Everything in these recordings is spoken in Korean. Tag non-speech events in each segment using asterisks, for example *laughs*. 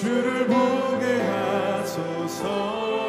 주를 보게 하소서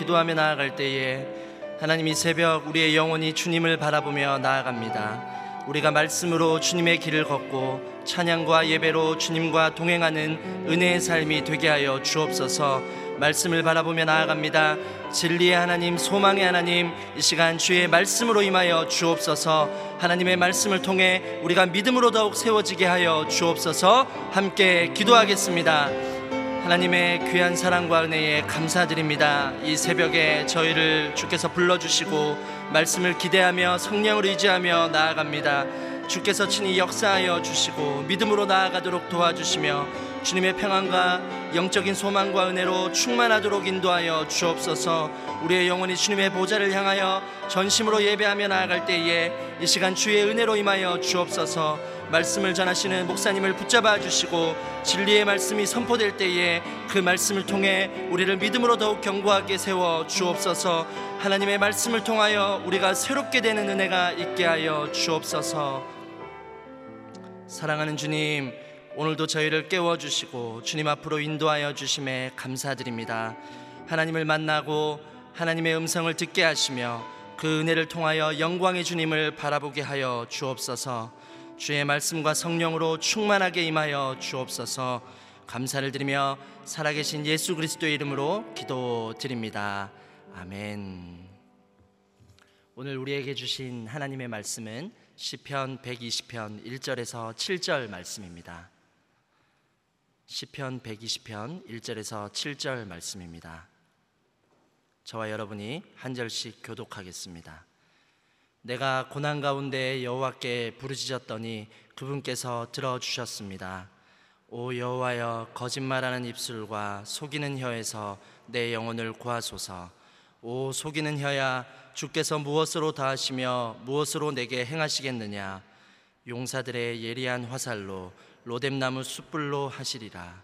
기도하며 나아갈 때에 하나님 이 새벽 우리의 영혼이 주님을 바라보며 나아갑니다. 우리가 말씀으로 주님의 길을 걷고 찬양과 예배로 주님과 동행하는 은혜의 삶이 되게 하여 주옵소서. 말씀을 바라보며 나아갑니다. 진리의 하나님, 소망의 하나님, 이 시간 주의 말씀으로 임하여 주옵소서. 하나님의 말씀을 통해 우리가 믿음으로 더욱 세워지게 하여 주옵소서. 함께 기도하겠습니다. 하나님의 귀한 사랑과 은혜에 감사드립니다. 이 새벽에 저희를 주께서 불러주시고 말씀을 기대하며 성령을 의지하며 나아갑니다. 주께서 친히 역사하여 주시고 믿음으로 나아가도록 도와주시며 주님의 평안과 영적인 소망과 은혜로 충만하도록 인도하여 주옵소서 우리의 영혼이 주님의 보좌를 향하여 전심으로 예배하며 나아갈 때에 이 시간 주의 은혜로 임하여 주옵소서 말씀을 전하시는 목사님을 붙잡아 주시고 진리의 말씀이 선포될 때에 그 말씀을 통해 우리를 믿음으로 더욱 견고하게 세워 주옵소서. 하나님의 말씀을 통하여 우리가 새롭게 되는 은혜가 있게 하여 주옵소서. 사랑하는 주님 오늘도 저희를 깨워 주시고 주님 앞으로 인도하여 주심에 감사드립니다. 하나님을 만나고 하나님의 음성을 듣게 하시며 그 은혜를 통하여 영광의 주님을 바라보게 하여 주옵소서 주의 말씀과 성령으로 충만하게 임하여 주옵소서 감사를 드리며 살아계신 예수 그리스도의 이름으로 기도드립니다. 아멘. 오늘 우리에게 주신 하나님의 말씀은 시편 120편 1절에서 7절 말씀입니다. 시편 120편 1절에서 7절 말씀입니다. 저와 여러분이 한 절씩 교독하겠습니다. 내가 고난 가운데 여호와께 부르짖었더니 그분께서 들어주셨습니다. 오 여호와여 거짓말하는 입술과 속이는 혀에서 내 영혼을 구하소서. 오 속이는 혀야 주께서 무엇으로 다하시며 무엇으로 내게 행하시겠느냐? 용사들의 예리한 화살로 로뎀나무 숯불로 하시리라.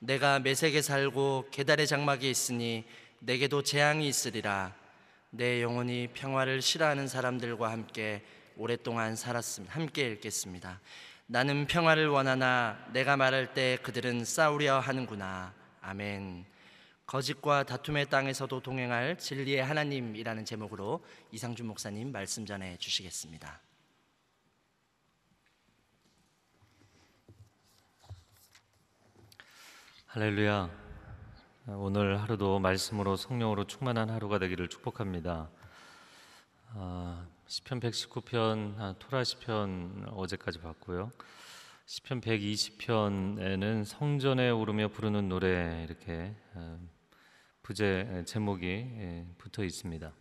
내가 메색에 살고 계달의 장막에 있으니 내게도 재앙이 있으리라. 내 영혼이 평화를 싫어하는 사람들과 함께 오랫동안 살았습니다. 함께 읽겠습니다. 나는 평화를 원하나 내가 말할 때 그들은 싸우려 하는구나. 아멘. 거짓과 다툼의 땅에서도 동행할 진리의 하나님이라는 제목으로 이상준 목사님 말씀 전해 주시겠습니다. 할렐루야. 오늘 하루도 말씀으로 성령으로 충만한 하루가 되기를 축복합니다. 아, 시편 119편 아, 토라 시편 어제까지 봤고요. 시편 120편에는 성전에 오르며 부르는 노래 이렇게 아, 부제 제목이 예, 붙어 있습니다.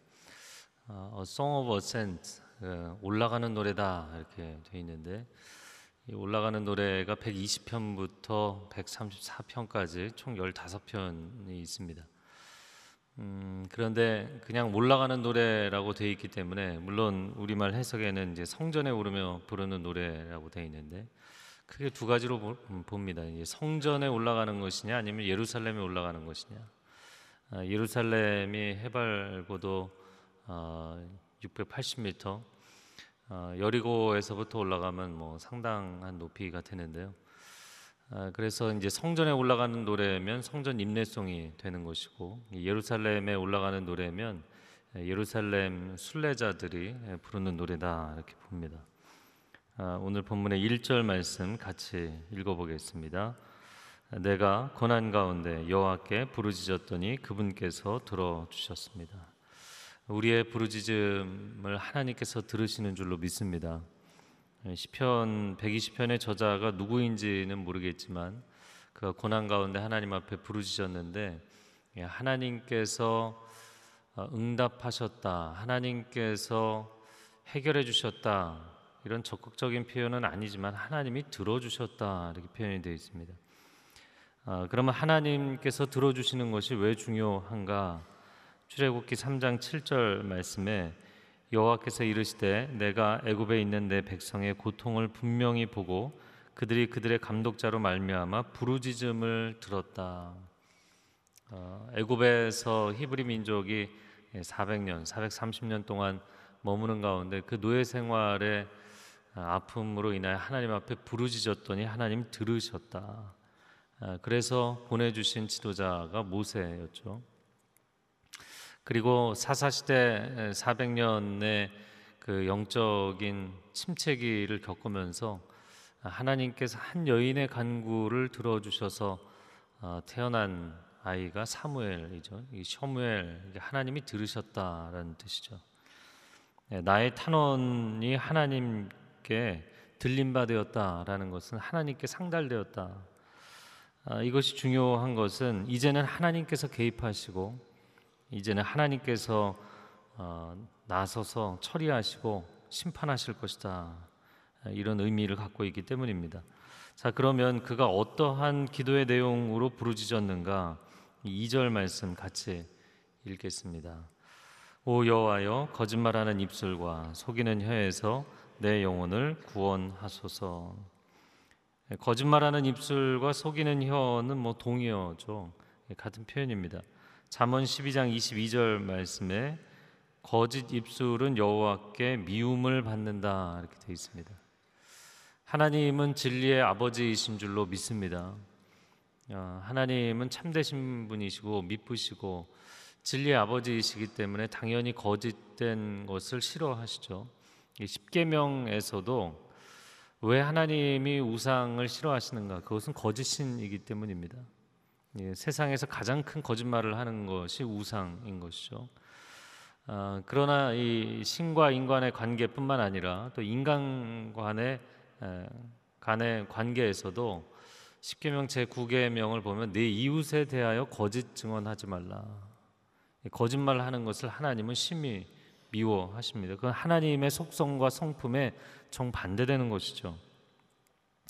아, A Song of Ascent 어, 올라가는 노래다 이렇게 되어 있는데 이 올라가는 노래가 120편부터 134편까지 총 15편이 있습니다. 음, 그런데 그냥 올라가는 노래라고 되어 있기 때문에 물론 우리말 해석에는 이제 성전에 오르며 부르는 노래라고 되어 있는데 크게 두 가지로 보- 음, 봅니다. 이제 성전에 올라가는 것이냐 아니면 예루살렘에 올라가는 것이냐. 아, 예루살렘이 해발고도 어, 680m, 어, 여리고에서부터 올라가면 뭐 상당한 높이가 되는데요. 아, 그래서 이제 성전에 올라가는 노래면 성전 임내송이 되는 것이고 이 예루살렘에 올라가는 노래면 예루살렘 순례자들이 부르는 노래다 이렇게 봅니다. 아, 오늘 본문의 1절 말씀 같이 읽어보겠습니다. 내가 고난 가운데 여호와께 부르짖었더니 그분께서 들어 주셨습니다. 우리의 부르짖음을 하나님께서 들으시는 줄로 믿습니다. 시편 120편의 저자가 누구인지는 모르겠지만 그 고난 가운데 하나님 앞에 부르짖었는데 예, 하나님께서 어, 응답하셨다. 하나님께서 해결해 주셨다. 이런 적극적인 표현은 아니지만 하나님이 들어주셨다 이렇게 표현이 되어 있습니다. 아, 그러면 하나님께서 들어주시는 것이 왜 중요한가? 출애굽기 3장 7절 말씀에 여호와께서 이르시되 내가 애굽에 있는 내 백성의 고통을 분명히 보고 그들이 그들의 감독자로 말미암아 부르짖음을 들었다. 어, 애굽에서 히브리 민족이 400년, 430년 동안 머무는 가운데 그 노예 생활의 아픔으로 인하여 하나님 앞에 부르짖었더니 하나님 들으셨다. 아, 그래서 보내주신 지도자가 모세였죠. 그리고 사사시대 400년의 그 영적인 침체기를 겪으면서 하나님께서 한 여인의 간구를 들어주셔서 어, 태어난 아이가 사무엘이죠. 이 셔무엘 하나님이 들으셨다라는 뜻이죠. 네, 나의 탄원이 하나님께 들림바 되었다라는 것은 하나님께 상달되었다. 아, 이것이 중요한 것은 이제는 하나님께서 개입하시고 이제는 하나님께서 어, 나서서 처리하시고 심판하실 것이다. 이런 의미를 갖고 있기 때문입니다. 자, 그러면 그가 어떠한 기도의 내용으로 부르짖었는가? 2절 말씀 같이 읽겠습니다. 오 여호와여 거짓말하는 입술과 속이는 혀에서 내 영혼을 구원하소서. 거짓말하는 입술과 속이는 혀는 뭐 동의어죠. 같은 표현입니다. 잠언 12장 22절 말씀에 거짓 입술은 여호와께 미움을 받는다 이렇게 되어 있습니다. 하나님은 진리의 아버지이신 줄로 믿습니다. 어, 하나님은 참되신 분이시고 미쁘시고 진리의 아버지이시기 때문에 당연히 거짓된 것을 싫어하시죠. 십계명에서도 왜 하나님이 우상을 싫어하시는가? 그것은 거짓신이기 때문입니다. 예, 세상에서 가장 큰 거짓말을 하는 것이 우상인 것이죠. 아, 그러나 이 신과 인간의 관계뿐만 아니라 또 인간 간의 에, 간의 관계에서도 십계명 제 9계명을 보면 내 이웃에 대하여 거짓 증언하지 말라. 거짓말을 하는 것을 하나님은 심히 미워하십니다. 그건 하나님의 속성과 성품에 정반대되는 것이죠.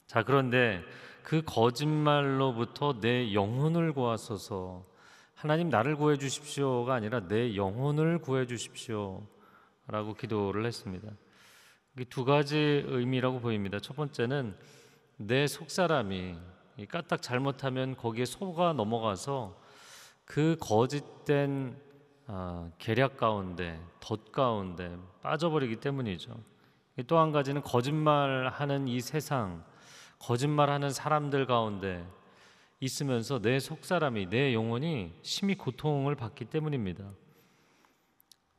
자, 그런데 그 거짓말로부터 내 영혼을 구하소서. 하나님 나를 구해 주십시오가 아니라 내 영혼을 구해 주십시오라고 기도를 했습니다. 두 가지 의미라고 보입니다. 첫 번째는 내 속사람이 까딱 잘못하면 거기에 속아 넘어가서 그 거짓된 아, 계략 가운데 덫 가운데 빠져버리기 때문이죠. 또 한 가지는 거짓말하는 이 세상, 거짓말하는 사람들 가운데 있으면서 내 속사람이 내 영혼이 심히 고통을 받기 때문입니다.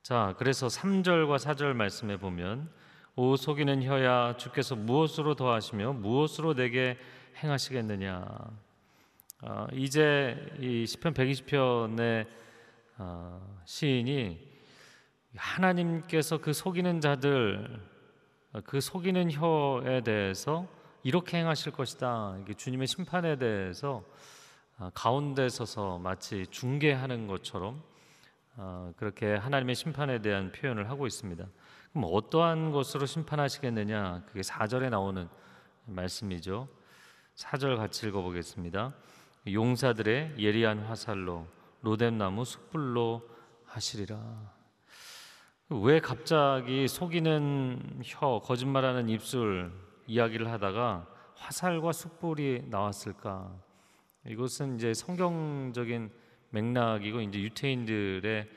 자, 그래서 3절과 4절 말씀에 보면 오 속이는 혀야 주께서 무엇으로 더하시며 무엇으로 내게 행하시겠느냐. 어, 이제 이 시편 120편의 어, 시인이 하나님께서 그 속이는 자들 그 속이는 혀에 대해서 이렇게 행하실 것이다. 주님의 심판에 대해서 어, 가운데 서서 마치 중계하는 것처럼 어, 그렇게 하나님의 심판에 대한 표현을 하고 있습니다. 그럼 어떠한 것으로 심판하시겠느냐? 그게 4절에 나오는 말씀이죠. 4절 같이 읽어보겠습니다. 용사들의 예리한 화살로 로뎀나무 숯불로 하시리라. 왜 갑자기 속이는 혀, 거짓말하는 입술 이야기를 하다가 화살과 숯불이 나왔을까? 이것은 이제 성경적인 맥락이고 이제 유태인들의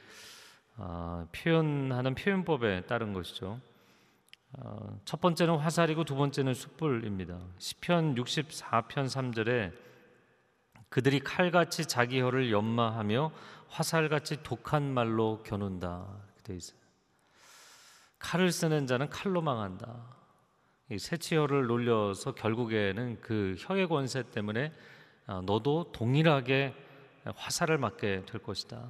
어, 표현하는 표현법에 따른 것이죠. 어, 첫 번째는 화살이고 두 번째는 숯불입니다. 시편 64편 3절에 그들이 칼같이 자기 혀를 연마하며 화살같이 독한 말로 겨눈다. 돼 있어요. 칼을 쓰는 자는 칼로 망한다. 이 새치혀를 놀려서 결국에는 그 혀의 권세 때문에 어, 너도 동일하게 화살을 맞게 될 것이다.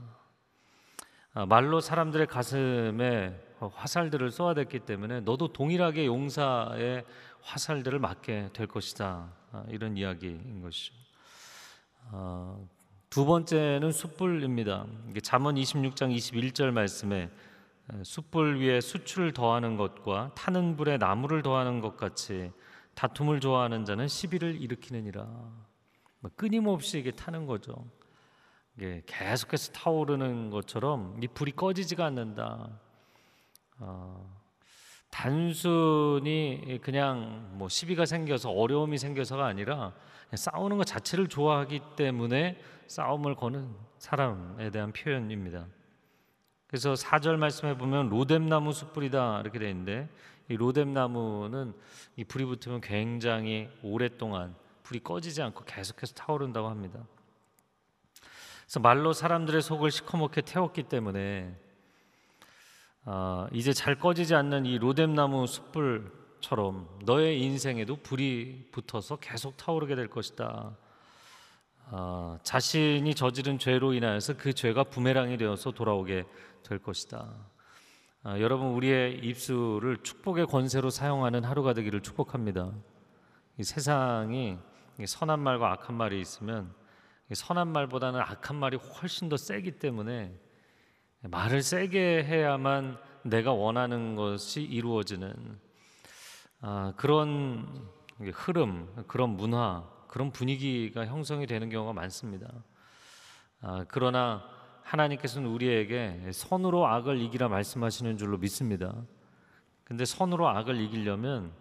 아, 말로 사람들의 가슴에 화살들을 쏘아댔기 때문에 너도 동일하게 용사의 화살들을 맞게 될 것이다. 아, 이런 이야기인 것이죠. 아, 두 번째는 숯불입니다. 잠언 26장 21절 말씀에 숯불 위에 수출을 더하는 것과 타는 불에 나무를 더하는 것 같이 다툼을 좋아하는 자는 시비를 일으키느니라. 뭐 끊임없이 이게 타는 거죠. 계속해서 타오르는 것처럼 이 불이 꺼지지가 않는다. 어, 단순히 그냥 뭐 시비가 생겨서 어려움이 생겨서가 아니라 싸우는 것 자체를 좋아하기 때문에 싸움을 거는 사람에 대한 표현입니다. 그래서 4절 말씀해 보면 로뎀나무 숯불이다 이렇게 되어 있는데 이 로뎀나무는 이 불이 붙으면 굉장히 오랫동안 불이 꺼지지 않고 계속해서 타오른다고 합니다. 그래서 말로 사람들의 속을 시커멓게 태웠기 때문에 아, 이제 잘 꺼지지 않는 이 로뎀나무 숯불처럼 너의 인생에도 불이 붙어서 계속 타오르게 될 것이다. 아, 자신이 저지른 죄로 인하여서 그 죄가 부메랑이 되어서 돌아오게 될 것이다. 아, 여러분 우리의 입술을 축복의 권세로 사용하는 하루가 되기를 축복합니다. 이 세상이 선한 말과 악한 말이 있으면 선한 말보다는 악한 말이 훨씬 더 세기 때문에 말을 세게 해야만 내가 원하는 것이 이루어지는 아, 그런 흐름, 그런 문화, 그런 분위기가 형성이 되는 경우가 많습니다. 아, 그러나 하나님께서는 우리에게 선으로 악을 이기라 말씀하시는 줄로 믿습니다. 근데 선으로 악을 이기려면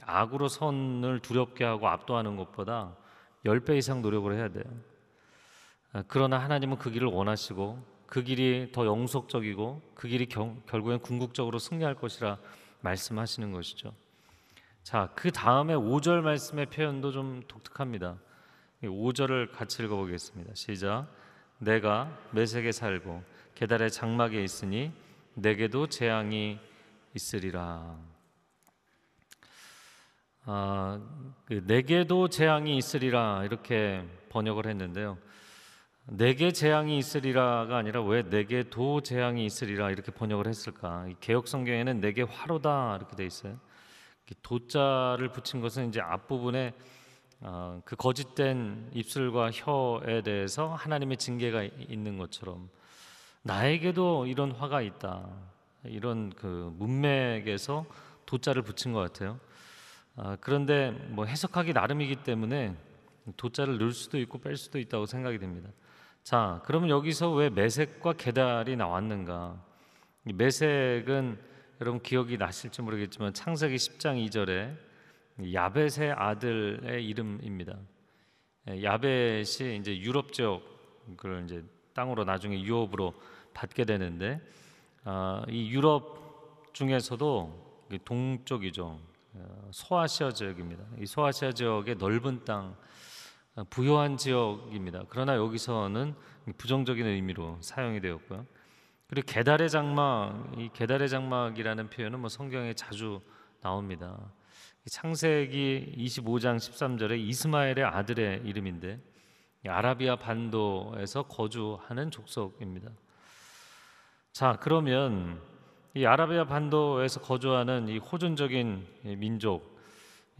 악으로 선을 두렵게 하고 압도하는 것보다 10배 이상 노력을 해야 돼요. 아, 그러나 하나님은 그 길을 원하시고 그 길이 더 영속적이고 그 길이 경, 결국엔 궁극적으로 승리할 것이라 말씀하시는 것이죠. 자, 그 다음에 5절 말씀의 표현도 좀 독특합니다. 5절을 같이 읽어보겠습니다. 시작. 내가 메색에 살고 계달의 장막에 있으니 내게도 재앙이 있으리라. 아, 그 내게도 재앙이 있으리라 이렇게 번역을 했는데요. 내게 재앙이 있으리라가 아니라 왜 내게도 재앙이 있으리라 이렇게 번역을 했을까? 개혁 성경에는 내게 화로다 이렇게 돼 있어요. 도자를 붙인 것은 이제 앞부분에 어, 그 거짓된 입술과 혀에 대해서 하나님의 징계가 있는 것처럼 나에게도 이런 화가 있다. 이런 그 문맥에서 도자를 붙인 것 같아요. 아, 그런데 뭐 해석하기 나름이기 때문에 도자를 넣을 수도 있고 뺄 수도 있다고 생각이 됩니다. 자, 그러면 여기서 왜 매색과 계달이 나왔는가? 이 매색은 여러분 기억이 나실지 모르겠지만 창세기 10장 2절에 야벳의 아들의 이름입니다. 예, 야벳이 이제 유럽 지역을 이제 땅으로 나중에 유업으로 받게 되는데 아, 이 유럽 중에서도 동쪽이죠. 어, 소아시아 지역입니다. 이 소아시아 지역의 넓은 땅 부유한 지역입니다. 그러나 여기서는 부정적인 의미로 사용이 되었고요. 그리고 계달의 장막, 이 계달의 장막이라는 표현은 뭐 성경에 자주 나옵니다. 창세기 25장 13절에 이스마엘의 아들의 이름인데 아라비아 반도에서 거주하는 족속입니다. 자, 그러면 이 아라비아 반도에서 거주하는 이 호전적인 민족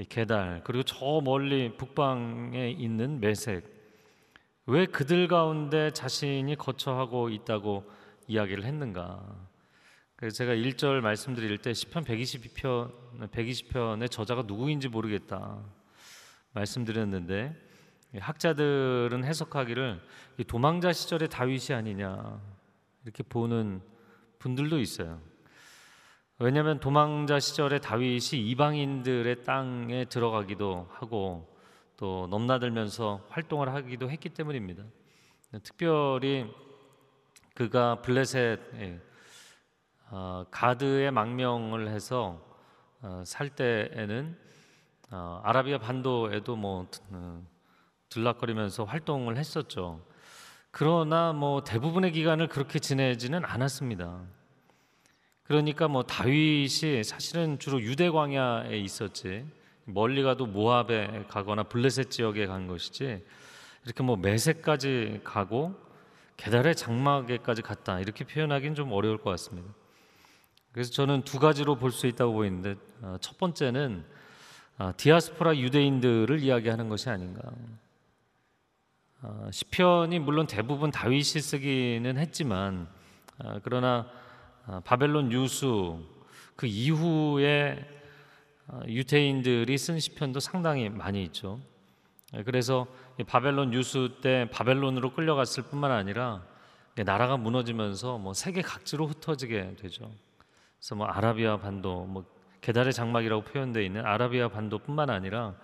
게달 그리고 저 멀리 북방에 있는 메색 왜 그들 가운데 자신이 거처하고 있다고 이야기를 했는가? 그래서 제가 1절 말씀드릴 때 시편 120편 120편의 저자가 누구인지 모르겠다 말씀드렸는데 학자들은 해석하기를 도망자 시절의 다윗이 아니냐 이렇게 보는 분들도 있어요. 왜냐하면 도망자 시절에 다윗이 이방인들의 땅에 들어가기도 하고 또 넘나들면서 활동을 하기도 했기 때문입니다. 특별히 그가 블레셋 예, 어, 가드의 망명을 해서 어, 살 때에는 어, 아라비아 반도에도 뭐 들락거리면서 활동을 했었죠. 그러나 뭐 대부분의 기간을 그렇게 지내지는 않았습니다. 그러니까 뭐 다윗이 사실은 주로 유대 광야에 있었지 멀리 가도 모압에 가거나 블레셋 지역에 간 것이지 이렇게 뭐 메세까지 가고 게달의 장막에까지 갔다 이렇게 표현하기는 좀 어려울 것 같습니다. 그래서 저는 두 가지로 볼 수 있다고 보이는데 어, 첫 번째는 아, 디아스포라 유대인들을 이야기하는 것이 아닌가. 아, 시편이 물론 대부분 다윗이 쓰기는 했지만 아, 그러나 아, 바벨론 유수 그 이후에 아, 유태인들이 쓴 시편도 상당히 많이 있죠. 예, 그래서 바벨론 유수 때 바벨론으로 끌려갔을 뿐만 아니라 나라가 무너지면서 뭐 세계 각지로 흩어지게 되죠. 그래서 뭐 아라비아 반도 뭐 계달의 장막이라고 표현되어 있는 아라비아 반도뿐만 아니라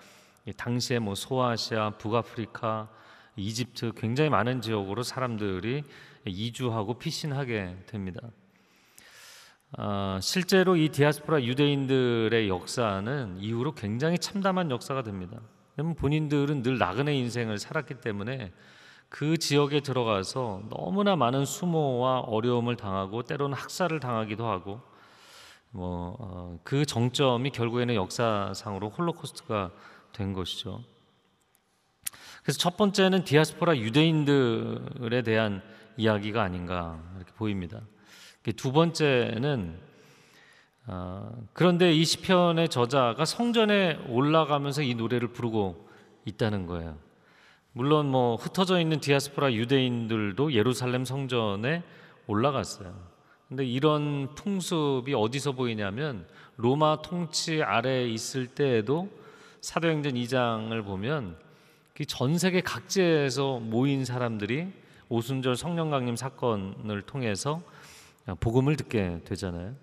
이 당시에 뭐 소아시아, 북아프리카, 이집트 굉장히 많은 지역으로 사람들이 이주하고 피신하게 됩니다. 아, 실제로 이 디아스포라 유대인들의 역사는 이후로 굉장히 참담한 역사가 됩니다. 왜냐면 본인들은 늘 나그네 인생을 살았기 때문에 그 지역에 들어가서 너무나 많은 수모와 어려움을 당하고 때로는 학살을 당하기도 하고 뭐그 어, 정점이 결국에는 역사상으로 홀로코스트가 된 것이죠. 그래서 첫 번째는 디아스포라 유대인들에 대한 이야기가 아닌가 이렇게 보입니다. 두 번째는 어, 그런데 이 시편의 저자가 성전에 올라가면서 이 노래를 부르고 있다는 거예요. 물론 뭐 흩어져 있는 디아스포라 유대인들도 예루살렘 성전에 올라갔어요. 근데 이런 풍습이 어디서 보이냐면 로마 통치 아래 있을 때에도 사도행전 2장을 보면 그전 세계 각지에서 모인 사람들이 오순절 성령 강림 사건을 통해서 복음을 듣게 되잖아요.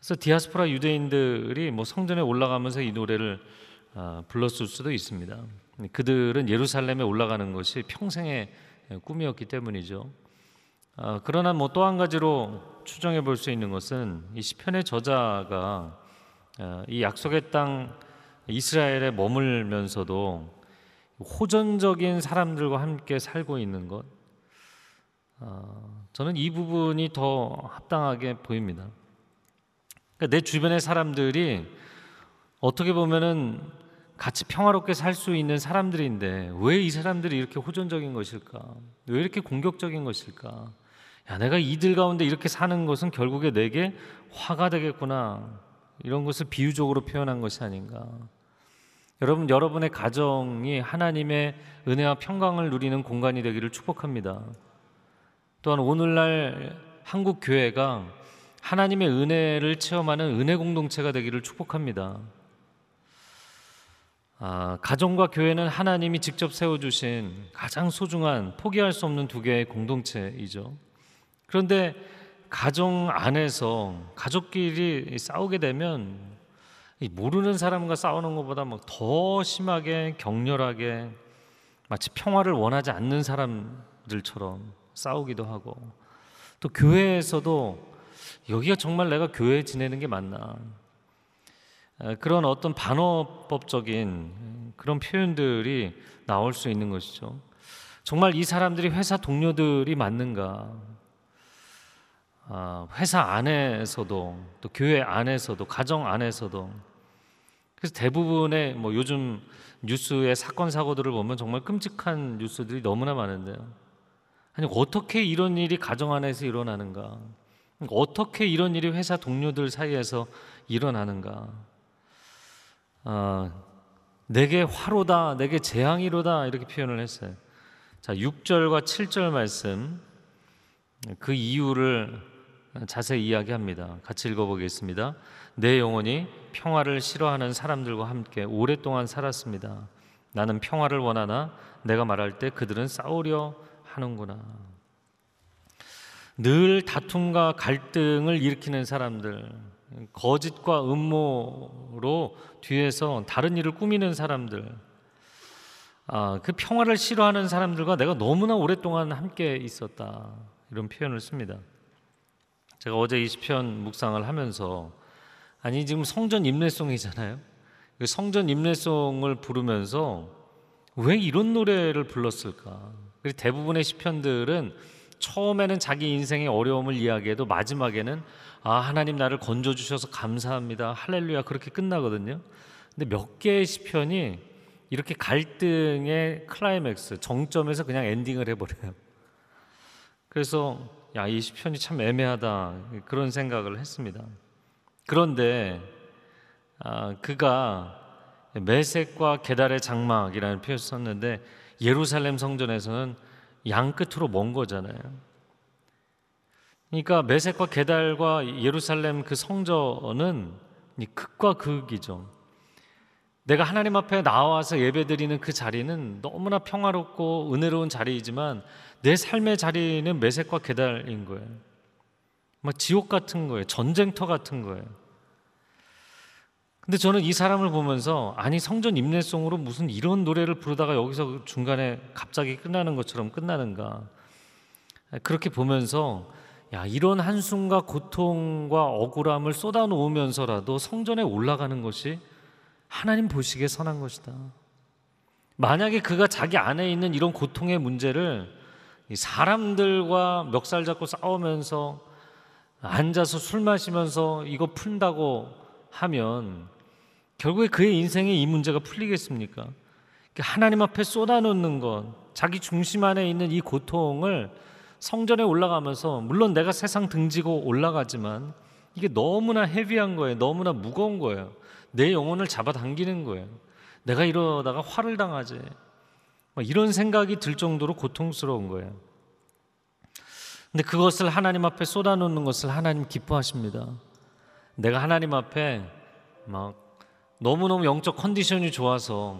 그래서 디아스포라 유대인들이 뭐 성전에 올라가면서 이 노래를 아, 불렀을 수도 있습니다. 그들은 예루살렘에 올라가는 것이 평생의 꿈이었기 때문이죠. 아, 그러나 뭐 또 한 가지로 추정해 볼 수 있는 것은 이 시편의 저자가 아, 이 약속의 땅 이스라엘에 머물면서도 호전적인 사람들과 함께 살고 있는 것, 어, 저는 이 부분이 더 합당하게 보입니다. 그러니까 내 주변의 사람들이 어떻게 보면은 같이 평화롭게 살 수 있는 사람들인데 왜 이 사람들이 이렇게 호전적인 것일까? 왜 이렇게 공격적인 것일까? 야, 내가 이들 가운데 이렇게 사는 것은 결국에 내게 화가 되겠구나. 이런 것을 비유적으로 표현한 것이 아닌가. 여러분, 여러분의 가정이 하나님의 은혜와 평강을 누리는 공간이 되기를 축복합니다. 또한 오늘날 한국 교회가 하나님의 은혜를 체험하는 은혜 공동체가 되기를 축복합니다. 아, 가정과 교회는 하나님이 직접 세워주신 가장 소중한 포기할 수 없는 두 개의 공동체이죠. 그런데 가정 안에서 가족끼리 싸우게 되면 모르는 사람과 싸우는 것보다 더 심하게 격렬하게 마치 평화를 원하지 않는 사람들처럼 싸우기도 하고 또 교회에서도 여기가 정말 내가 교회에 지내는 게 맞나 그런 어떤 반어법적인 그런 표현들이 나올 수 있는 것이죠. 정말 이 사람들이 회사 동료들이 맞는가? 아, 회사 안에서도 또 교회 안에서도 가정 안에서도 그래서 대부분의 뭐 요즘 뉴스의 사건 사고들을 보면 정말 끔찍한 뉴스들이 너무나 많은데요. 아니 어떻게 이런 일이 가정 안에서 일어나는가? 어떻게 이런 일이 회사 동료들 사이에서 일어나는가? 아, 내게 화로다, 내게 재앙이로다 이렇게 표현을 했어요. 자, 6절과 7절 말씀 그 이유를 자세히 이야기합니다. 같이 읽어보겠습니다. 내 영혼이 평화를 싫어하는 사람들과 함께 오랫동안 살았습니다. 나는 평화를 원하나 내가 말할 때 그들은 싸우려 하는구나. 늘 다툼과 갈등을 일으키는 사람들, 거짓과 음모로 뒤에서 다른 일을 꾸미는 사람들, 아, 그 평화를 싫어하는 사람들과 내가 너무나 오랫동안 함께 있었다. 이런 표현을 씁니다. 제가 어제 20편 묵상을 하면서 아니 지금 성전 임례송이잖아요. 그 성전 임례송을 부르면서 왜 이런 노래를 불렀을까? 대부분의 시편들은 처음에는 자기 인생의 어려움을 이야기해도 마지막에는 아 하나님 나를 건져 주셔서 감사합니다 할렐루야 그렇게 끝나거든요. 근데 몇 개의 시편이 이렇게 갈등의 클라이맥스 정점에서 그냥 엔딩을 해버려요. 그래서 야 이 시편이 참 애매하다 그런 생각을 했습니다. 그런데 아, 그가 메섹과 게달의 장막이라는 표현을 썼는데 예루살렘 성전에서는 양 끝으로 먼 거잖아요. 그러니까 메섹과 게달과 예루살렘 그 성전은 극과 극이죠. 내가 하나님 앞에 나와서 예배드리는 그 자리는 너무나 평화롭고 은혜로운 자리이지만 내 삶의 자리는 메색과 게달인 거예요. 막 지옥 같은 거예요. 전쟁터 같은 거예요. 근데 저는 이 사람을 보면서 아니 성전 임내송으로 무슨 이런 노래를 부르다가 여기서 중간에 갑자기 끝나는 것처럼 끝나는가 그렇게 보면서 야 이런 한숨과 고통과 억울함을 쏟아놓으면서라도 성전에 올라가는 것이 하나님 보시기에 선한 것이다. 만약에 그가 자기 안에 있는 이런 고통의 문제를 사람들과 멱살 잡고 싸우면서 앉아서 술 마시면서 이거 푼다고 하면 결국에 그의 인생에 이 문제가 풀리겠습니까? 하나님 앞에 쏟아놓는 것, 자기 중심 안에 있는 이 고통을 성전에 올라가면서 물론 내가 세상 등지고 올라가지만 이게 너무나 헤비한 거예요. 너무나 무거운 거예요. 내 영혼을 잡아당기는 거예요. 내가 이러다가 화를 당하지. 이런 생각이 들 정도로 고통스러운 거예요. 근데 그것을 하나님 앞에 쏟아놓는 것을 하나님 기뻐하십니다. 내가 하나님 앞에 막 너무너무 영적 컨디션이 좋아서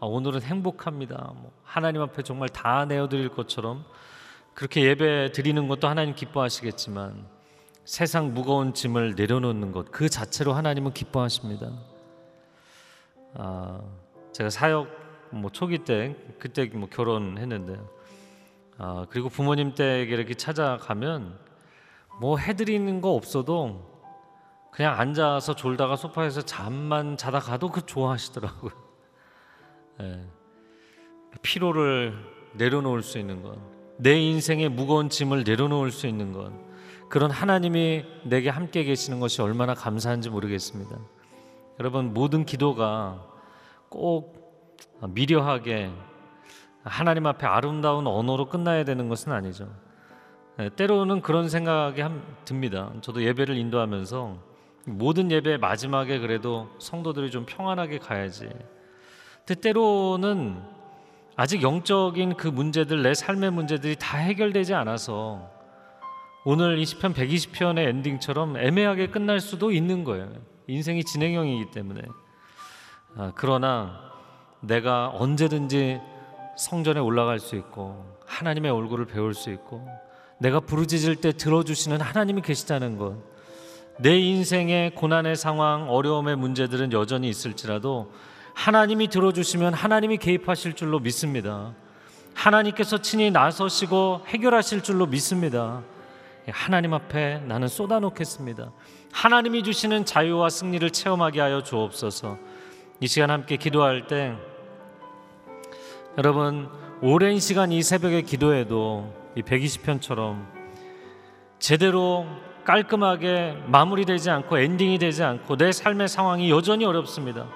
아, 오늘은 행복합니다. 뭐 하나님 앞에 정말 다 내어드릴 것처럼 그렇게 예배 드리는 것도 하나님 기뻐하시겠지만 세상 무거운 짐을 내려놓는 것 그 자체로 하나님은 기뻐하십니다. 아, 제가 사역 뭐 초기 때 그때 뭐 결혼했는데 아, 그리고 부모님 댁에 이렇게 찾아가면 뭐 해드리는 거 없어도 그냥 앉아서 졸다가 소파에서 잠만 자다 가도 그 좋아하시더라고요. 네. *laughs* 피로를 내려놓을 수 있는 것, 내 인생의 무거운 짐을 내려놓을 수 있는 것, 그런 하나님이 내게 함께 계시는 것이 얼마나 감사한지 모르겠습니다. 여러분 모든 기도가 꼭 미려하게 하나님 앞에 아름다운 언어로 끝나야 되는 것은 아니죠. 네, 때로는 그런 생각이 듭니다. 저도 예배를 인도하면서 모든 예배 마지막에 그래도 성도들이 좀 평안하게 가야지. 근데 때로는 아직 영적인 그 문제들 내 삶의 문제들이 다 해결되지 않아서 오늘 이 시편 120편의 엔딩처럼 애매하게 끝날 수도 있는 거예요. 인생이 진행형이기 때문에. 아, 그러나 내가 언제든지 성전에 올라갈 수 있고 하나님의 얼굴을 배울 수 있고 내가 부르짖을 때 들어주시는 하나님이 계시다는 것. 내 인생의 고난의 상황, 어려움의 문제들은 여전히 있을지라도 하나님이 들어주시면 하나님이 개입하실 줄로 믿습니다. 하나님께서 친히 나서시고 해결하실 줄로 믿습니다. 하나님 앞에 나는 쏟아놓겠습니다. 하나님이 주시는 자유와 승리를 체험하게 하여 주옵소서. 이 시간 함께 기도할 때 여러분 오랜 시간 이 새벽에 기도해도 이 120편처럼 제대로 깔끔하게 마무리되지 않고 엔딩이 되지 않고 내 삶의 상황이 여전히 어렵습니다.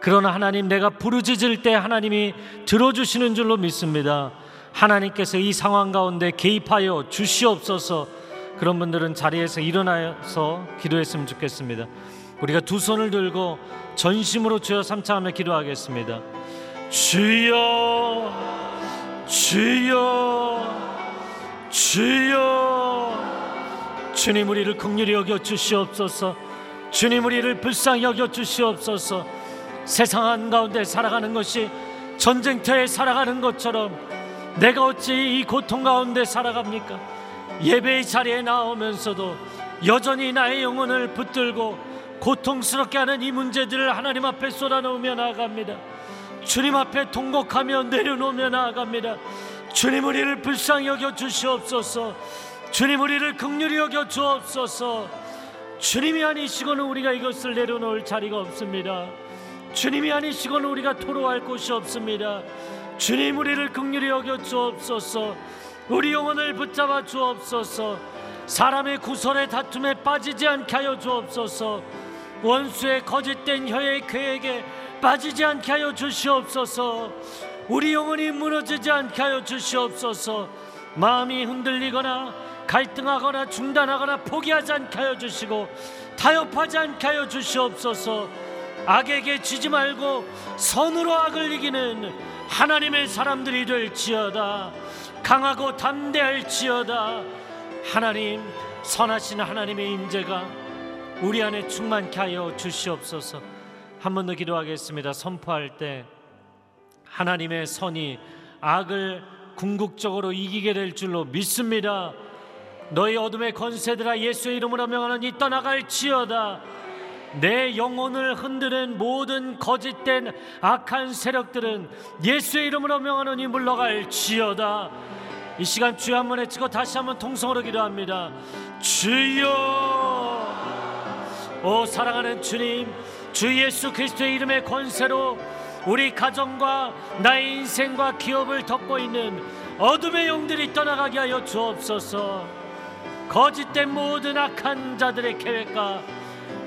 그러나 하나님 내가 부르짖을 때 하나님이 들어주시는 줄로 믿습니다. 하나님께서 이 상황 가운데 개입하여 주시옵소서. 그런 분들은 자리에서 일어나서 기도했으면 좋겠습니다. 우리가 두 손을 들고 전심으로 주여 삼창하며 기도하겠습니다. 주여, 주여, 주여. 주님 우리를 긍휼히 여겨 주시옵소서. 주님 우리를 불쌍히 여겨 주시옵소서. 세상 한가운데 살아가는 것이 전쟁터에 살아가는 것처럼 내가 어찌 이 고통 가운데 살아갑니까? 예배의 자리에 나오면서도 여전히 나의 영혼을 붙들고 고통스럽게 하는 이 문제들을 하나님 앞에 쏟아놓으며 나아갑니다. 주님 앞에 통곡하며 내려놓으며 나아갑니다. 주님 우리를 불쌍히 여겨 주시옵소서. 주님 우리를 극률히 여겨 주옵소서. 주님이 아니시고는 우리가 이것을 내려놓을 자리가 없습니다. 주님이 아니시고는 우리가 토로할 곳이 없습니다. 주님 우리를 극률히 여겨 주옵소서. 우리 영혼을 붙잡아 주옵소서. 사람의 구설의 다툼에 빠지지 않게 하여 주옵소서. 원수의 거짓된 혀의 계획에 빠지지 않게 하여 주시옵소서. 우리 영혼이 무너지지 않게 하여 주시옵소서. 마음이 흔들리거나 갈등하거나 중단하거나 포기하지 않게 하여 주시고 타협하지 않게 하여 주시옵소서. 악에게 지지 말고 선으로 악을 이기는 하나님의 사람들이 될지어다. 강하고 담대할지어다. 하나님 선하신 하나님의 임재가 우리 안에 충만케 하여 주시옵소서. 한 번 더 기도하겠습니다. 선포할 때 하나님의 선이 악을 궁극적으로 이기게 될 줄로 믿습니다 너희 어둠의 권세들아 예수의 이름으로 명하노니 떠나갈지어다. 내 영혼을 흔드는 모든 거짓된 악한 세력들은 예수의 이름으로 명하노니 물러갈지어다. 이 시간 주여 한 번 외치고 다시 한번 통성으로 기도합니다. 주여! 오 사랑하는 주님 주 예수 그리스도의 이름의 권세로 우리 가정과 나의 인생과 기업을 덮고 있는 어둠의 영들이 떠나가게 하여 주옵소서 거짓된 모든 악한 자들의 계획과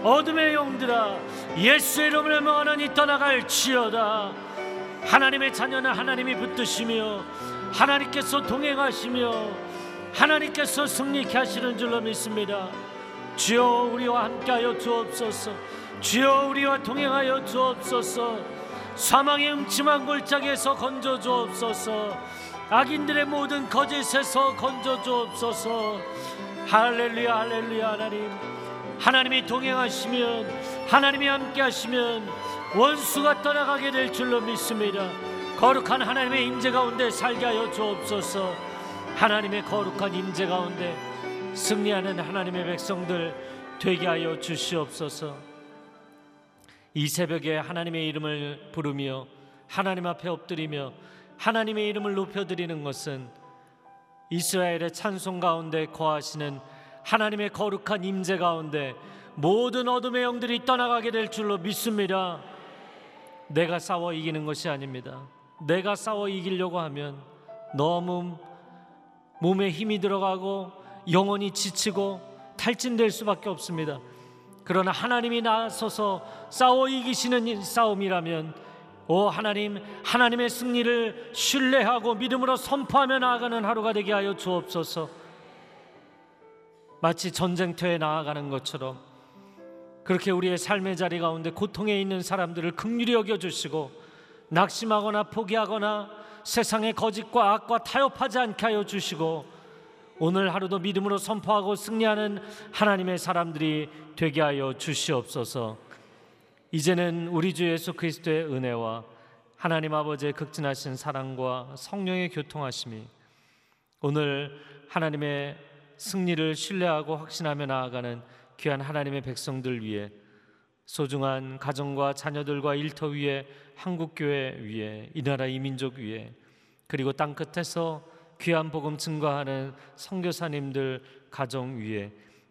어둠의 영들아 예수의 이름을 명하노니 떠나갈 지어다. 하나님의 자녀는 하나님이 붙드시며 하나님께서 동행하시며 하나님께서 승리케 하시는 줄로 믿습니다. 주여 우리와 함께하여 주옵소서. 주여 우리와 동행하여 주옵소서. 사망의 음침한 골짜기에서 건져 주옵소서. 악인들의 모든 거짓에서 건져 주옵소서 할렐루야 할렐루야 하나님. 하나님이 동행하시면 하나님이 함께 하시면 원수가 떠나가게 될 줄로 믿습니다. 거룩한 하나님의 임재 가운데 살게 하여 주옵소서. 하나님의 거룩한 임재 가운데 승리하는 하나님의 백성들 되게 하여 주시옵소서. 이 새벽에 하나님의 이름을 부르며 하나님 앞에 엎드리며 하나님의 이름을 높여드리는 것은 이스라엘의 찬송 가운데 거하시는 하나님의 거룩한 임재 가운데 모든 어둠의 영들이 떠나가게 될 줄로 믿습니다. 내가 싸워 이기는 것이 아닙니다. 내가 싸워 이기려고 하면 너무 몸에 힘이 들어가고 영혼이 지치고 탈진될 수밖에 없습니다. 그러나 하나님이 나서서 싸워 이기시는 싸움이라면 오 하나님 하나님의 승리를 신뢰하고 믿음으로 선포하며 나아가는 하루가 되게 하여 주옵소서. 마치 전쟁터에 나아가는 것처럼 그렇게 우리의 삶의 자리 가운데 고통에 있는 사람들을 긍휼히 여겨 주시고 낙심하거나 포기하거나 세상의 거짓과 악과 타협하지 않게 하여 주시고 오늘 하루도 믿음으로 선포하고 승리하는 하나님의 사람들이 되게 하여 주시옵소서. 이제는 우리 주 예수 그리스도의 은혜와 하나님 아버지의 극진하신 사랑과 성령의 교통하심이 오늘 하나님의 승리를 신뢰하고 확신하며 나아가는 귀한 하나님의 백성들 위해 소중한 가정과 자녀들과 일터 위에 한국 교회 위에 이 나라 이 민족 위에 그리고 땅 끝에서 귀한 복음 증거하는 선교사님들 가정 위에